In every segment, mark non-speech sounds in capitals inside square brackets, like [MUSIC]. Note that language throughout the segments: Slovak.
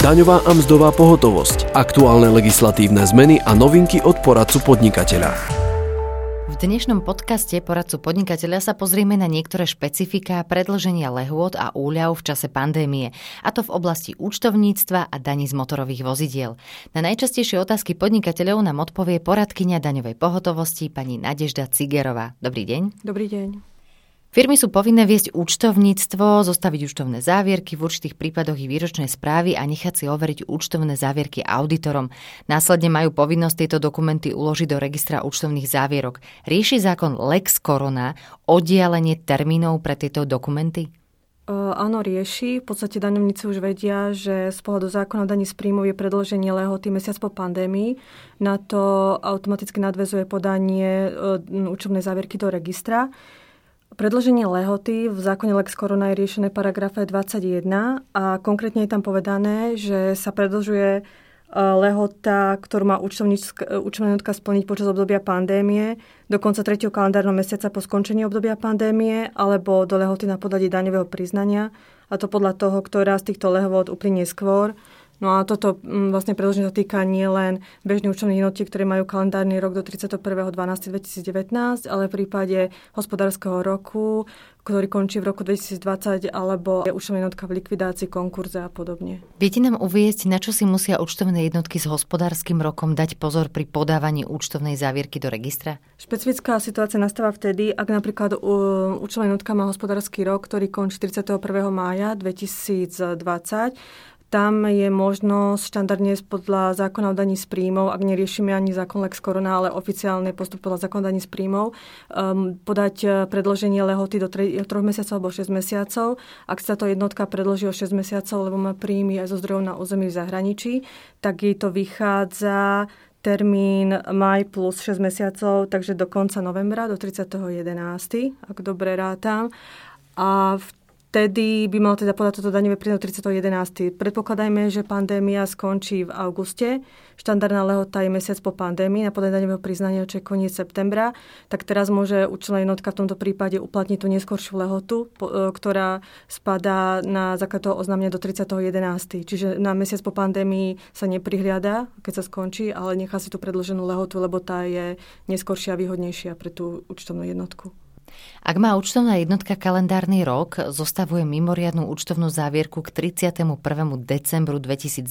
Daňová a mzdová pohotovosť, aktuálne legislatívne zmeny a novinky od poradcu podnikateľa. V dnešnom podcaste poradcu podnikateľa sa pozrieme na niektoré špecifiká predlženia lehôd a úľav v čase pandémie, a to v oblasti účtovníctva a daní z motorových vozidiel. Na najčastejšie otázky podnikateľov nám odpovie poradkyňa daňovej pohotovosti pani Nadežda Cigerová. Dobrý deň. Dobrý deň. Firmy sú povinné viesť účtovníctvo, zostaviť účtovné závierky, v určitých prípadoch i výročné správy a nechať si overiť účtovné závierky auditorom. Následne majú povinnosť tieto dokumenty uložiť do registra účtovných závierok. Rieši zákon Lex Corona oddialenie termínov pre tieto dokumenty? Áno, rieši. V podstate daňovníci už vedia, že z pohľadu zákona daní z príjmov je predloženie lehoty mesiac po pandémii. Na to automaticky nadvezuje podanie účtovnej závierky do registra. Predloženie lehoty v zákone Lex Corona je riešené paragrafe 21 a konkrétne je tam povedané, že sa predlžuje e, lehota, ktorú má účtovná jednotka splniť počas obdobia pandémie do konca 3. kalendárneho mesiaca po skončení obdobia pandémie alebo do lehoty na podľadí daňového priznania a to podľa toho, ktorá z týchto lehot uplynie skôr No a toto mm, vlastne predloženie sa týka nielen bežných účtovných jednotiek, ktoré majú kalendárny rok do 31.12.2019, ale v prípade hospodárskeho roku, ktorý končí v roku 2020, alebo je účtovná jednotka v likvidácii, konkurze a podobne. Viete nám uvieť, na čo si musia účtovné jednotky s hospodárskym rokom dať pozor pri podávaní účtovnej závierky do registra? Špecifická situácia nastáva vtedy, ak napríklad účtovná jednotka má hospodársky rok, ktorý končí 31. mája 2020 tam je možnosť štandardne podľa zákona o daní z príjmov, ak neriešime ani zákon Lex Corona, ale oficiálne postup podľa zákona o daní z príjmov, um, podať uh, predloženie lehoty do 3 mesiacov alebo 6 mesiacov. Ak sa to jednotka predloží o 6 mesiacov, lebo má príjmy aj zo zdrojov na území v zahraničí, tak jej to vychádza termín maj plus 6 mesiacov, takže do konca novembra, do 30.11., ak dobre rátam. A v vtedy by mal teda podať toto daňové príjmy 30.11. Predpokladajme, že pandémia skončí v auguste. Štandardná lehota je mesiac po pandémii na podanie daňového priznania, čo je koniec septembra. Tak teraz môže účelná jednotka v tomto prípade uplatniť tú neskoršiu lehotu, e, ktorá spadá na základ toho oznámenia do 30.11. Čiže na mesiac po pandémii sa neprihliada, keď sa skončí, ale nechá si tú predloženú lehotu, lebo tá je neskoršia a výhodnejšia pre tú účtovnú jednotku. Ak má účtovná jednotka kalendárny rok, zostavuje mimoriadnú účtovnú závierku k 31. decembru 2019.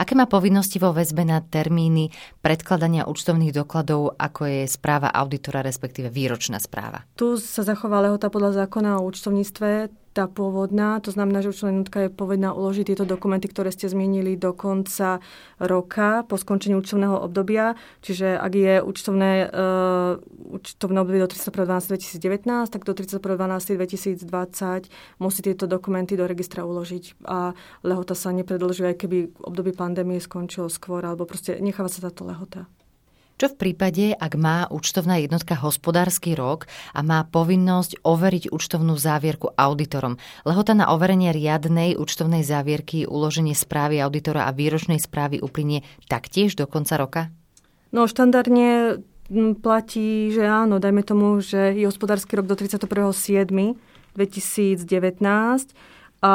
Aké má povinnosti vo väzbe na termíny predkladania účtovných dokladov, ako je správa auditora, respektíve výročná správa? Tu sa zachová lehota podľa zákona o účtovníctve tá pôvodná, to znamená, že účtovná jednotka je povedná uložiť tieto dokumenty, ktoré ste zmienili do konca roka po skončení účtovného obdobia. Čiže ak je účtovné, uh, účtovné obdobie do 31.12.2019, tak do 31.12.2020 musí tieto dokumenty do registra uložiť a lehota sa nepredlžuje, aj keby obdobie pandémie skončilo skôr, alebo proste necháva sa táto lehota. Čo v prípade, ak má účtovná jednotka hospodársky rok a má povinnosť overiť účtovnú závierku auditorom? Lehota na overenie riadnej účtovnej závierky, uloženie správy auditora a výročnej správy uplynie taktiež do konca roka? No štandardne platí, že áno, dajme tomu, že je hospodársky rok do 31.7.2019 a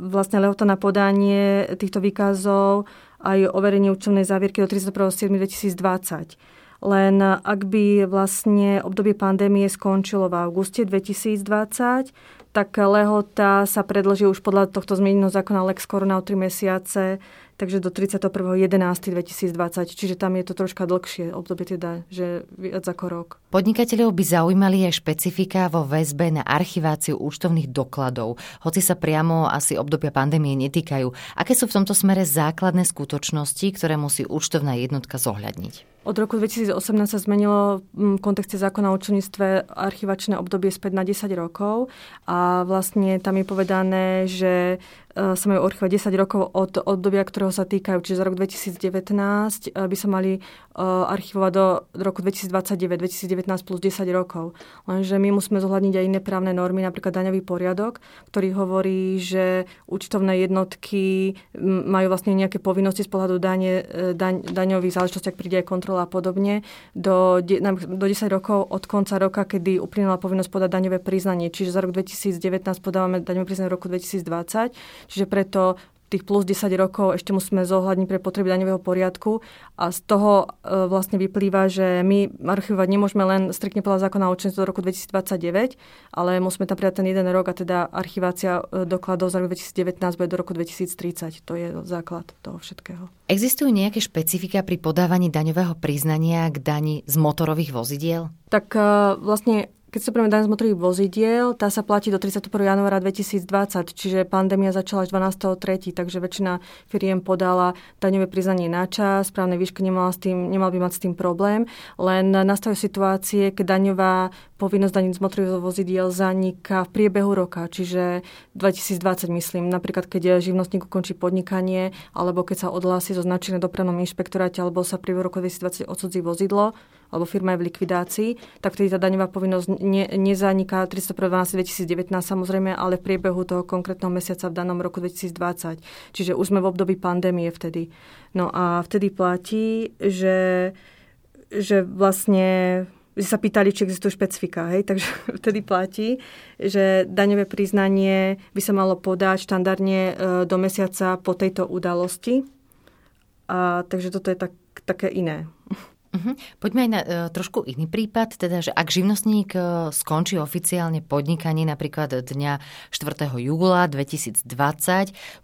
vlastne lehota na podanie týchto výkazov aj overenie účtovnej závierky do 31.7.2020. Len ak by vlastne obdobie pandémie skončilo v auguste 2020, tak lehota sa predlží už podľa tohto zmeneného zákona Lex Corona o 3 mesiace takže do 31.11.2020, čiže tam je to troška dlhšie obdobie teda, že viac ako rok. Podnikateľov by zaujímali aj špecifika vo väzbe na archiváciu účtovných dokladov, hoci sa priamo asi obdobia pandémie netýkajú. Aké sú v tomto smere základné skutočnosti, ktoré musí účtovná jednotka zohľadniť? Od roku 2018 sa zmenilo v kontexte zákona o účtovníctve archivačné obdobie späť na 10 rokov a vlastne tam je povedané, že sa majú archivovať 10 rokov od obdobia, ktorého sa týkajú. Čiže za rok 2019 e, by sa mali e, archivovať do roku 2029, 2019 plus 10 rokov. Lenže my musíme zohľadniť aj iné právne normy, napríklad daňový poriadok, ktorý hovorí, že účtovné jednotky majú vlastne nejaké povinnosti z pohľadu dane, daň, daňových záležitostí, ak príde aj kontrola a podobne do, do 10 rokov od konca roka, kedy uplynula povinnosť podať daňové priznanie. Čiže za rok 2019 podávame daňové priznanie v roku 2020, čiže preto tých plus 10 rokov ešte musíme zohľadniť pre potreby daňového poriadku a z toho e, vlastne vyplýva, že my archivovať nemôžeme len striktne podľa zákona o účinnosti do roku 2029, ale musíme tam prijať ten jeden rok a teda archivácia e, dokladov za rok 2019 bude do roku 2030. To je základ toho všetkého. Existujú nejaké špecifika pri podávaní daňového priznania k dani z motorových vozidiel? Tak e, vlastne keď sa prejme daň z motorových vozidiel, tá sa platí do 31. januára 2020, čiže pandémia začala až 12.3., takže väčšina firiem podala daňové priznanie na čas, správnej výšky nemal, s tým, nemal by mať s tým problém, len nastavujú situácie, keď daňová povinnosť daní z motorových vozidiel zaniká v priebehu roka, čiže 2020 myslím, napríklad keď živnostník ukončí podnikanie, alebo keď sa odhlási zo značené dopravnom inšpektoráte, alebo sa v priebehu roku 2020 odsudzí vozidlo, alebo firma je v likvidácii, tak vtedy tá daňová povinnosť ne, nezaniká 301.12.2019 samozrejme, ale v priebehu toho konkrétneho mesiaca v danom roku 2020. Čiže už sme v období pandémie vtedy. No a vtedy platí, že, že vlastne vy sa pýtali, či existujú špecifika, hej? [LAUGHS] takže vtedy platí, že daňové priznanie by sa malo podať štandardne e, do mesiaca po tejto udalosti. A, takže toto je tak, také iné. Uh-huh. Poďme aj na uh, trošku iný prípad, teda, že ak živnostník uh, skončí oficiálne podnikanie napríklad dňa 4. júla 2020,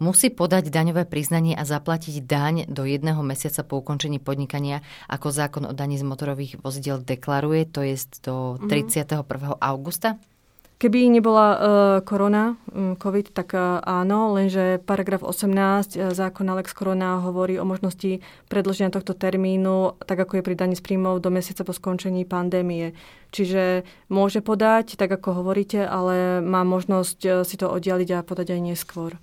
musí podať daňové priznanie a zaplatiť daň do jedného mesiaca po ukončení podnikania, ako zákon o daní z motorových vozidel deklaruje, to je do 31. Uh-huh. augusta? Keby nebola uh, korona, COVID, tak uh, áno, lenže paragraf 18 uh, zákona Lex Korona hovorí o možnosti predloženia tohto termínu, tak ako je pri daní z príjmov do mesiaca po skončení pandémie. Čiže môže podať, tak ako hovoríte, ale má možnosť si to oddialiť a podať aj neskôr.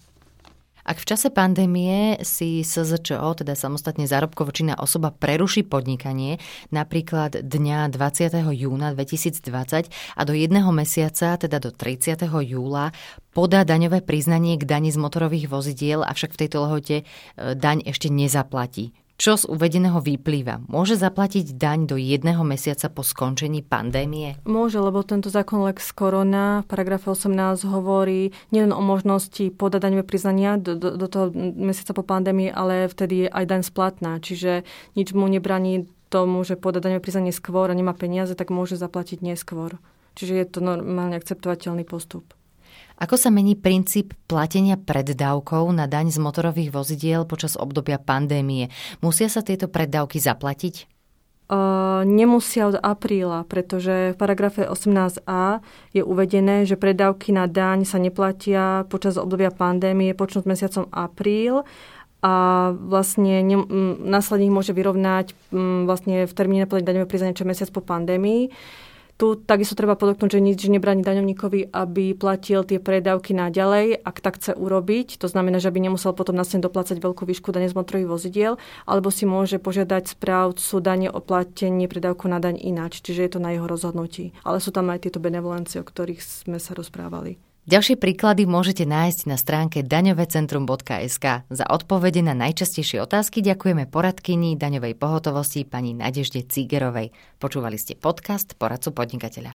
Ak v čase pandémie si SZČO, teda samostatne zárobkovo činná osoba, preruší podnikanie napríklad dňa 20. júna 2020 a do jedného mesiaca, teda do 30. júla, podá daňové priznanie k dani z motorových vozidiel, avšak v tejto lehote e, daň ešte nezaplatí. Čo z uvedeného vyplýva? Môže zaplatiť daň do jedného mesiaca po skončení pandémie? Môže, lebo tento zákon Lex Corona v paragrafe 18 hovorí nielen o možnosti podať daňové priznania do, do, do toho mesiaca po pandémii, ale vtedy je aj daň splatná. Čiže nič mu nebraní tomu, že podať daňové priznanie skôr a nemá peniaze, tak môže zaplatiť neskôr. Čiže je to normálne akceptovateľný postup. Ako sa mení princíp platenia preddávkov na daň z motorových vozidiel počas obdobia pandémie? Musia sa tieto preddávky zaplatiť? Uh, nemusia od apríla, pretože v paragrafe 18a je uvedené, že predávky na daň sa neplatia počas obdobia pandémie počnúť mesiacom apríl a vlastne ne, m, následník môže vyrovnať m, vlastne v termíne plnenia daňového priznania čo mesiac po pandémii. Tu takisto treba podotknúť, že nič nebráni daňovníkovi, aby platil tie predávky na ďalej, ak tak chce urobiť. To znamená, že by nemusel potom následne doplácať veľkú výšku dane z motorových vozidiel, alebo si môže požiadať správcu dane o platenie predávku na daň ináč. Čiže je to na jeho rozhodnutí. Ale sú tam aj tieto benevolencie, o ktorých sme sa rozprávali. Ďalšie príklady môžete nájsť na stránke daňovecentrum.sk. Za odpovede na najčastejšie otázky ďakujeme poradkyni daňovej pohotovosti pani Nadežde Cigerovej. Počúvali ste podcast Poradcu podnikateľa.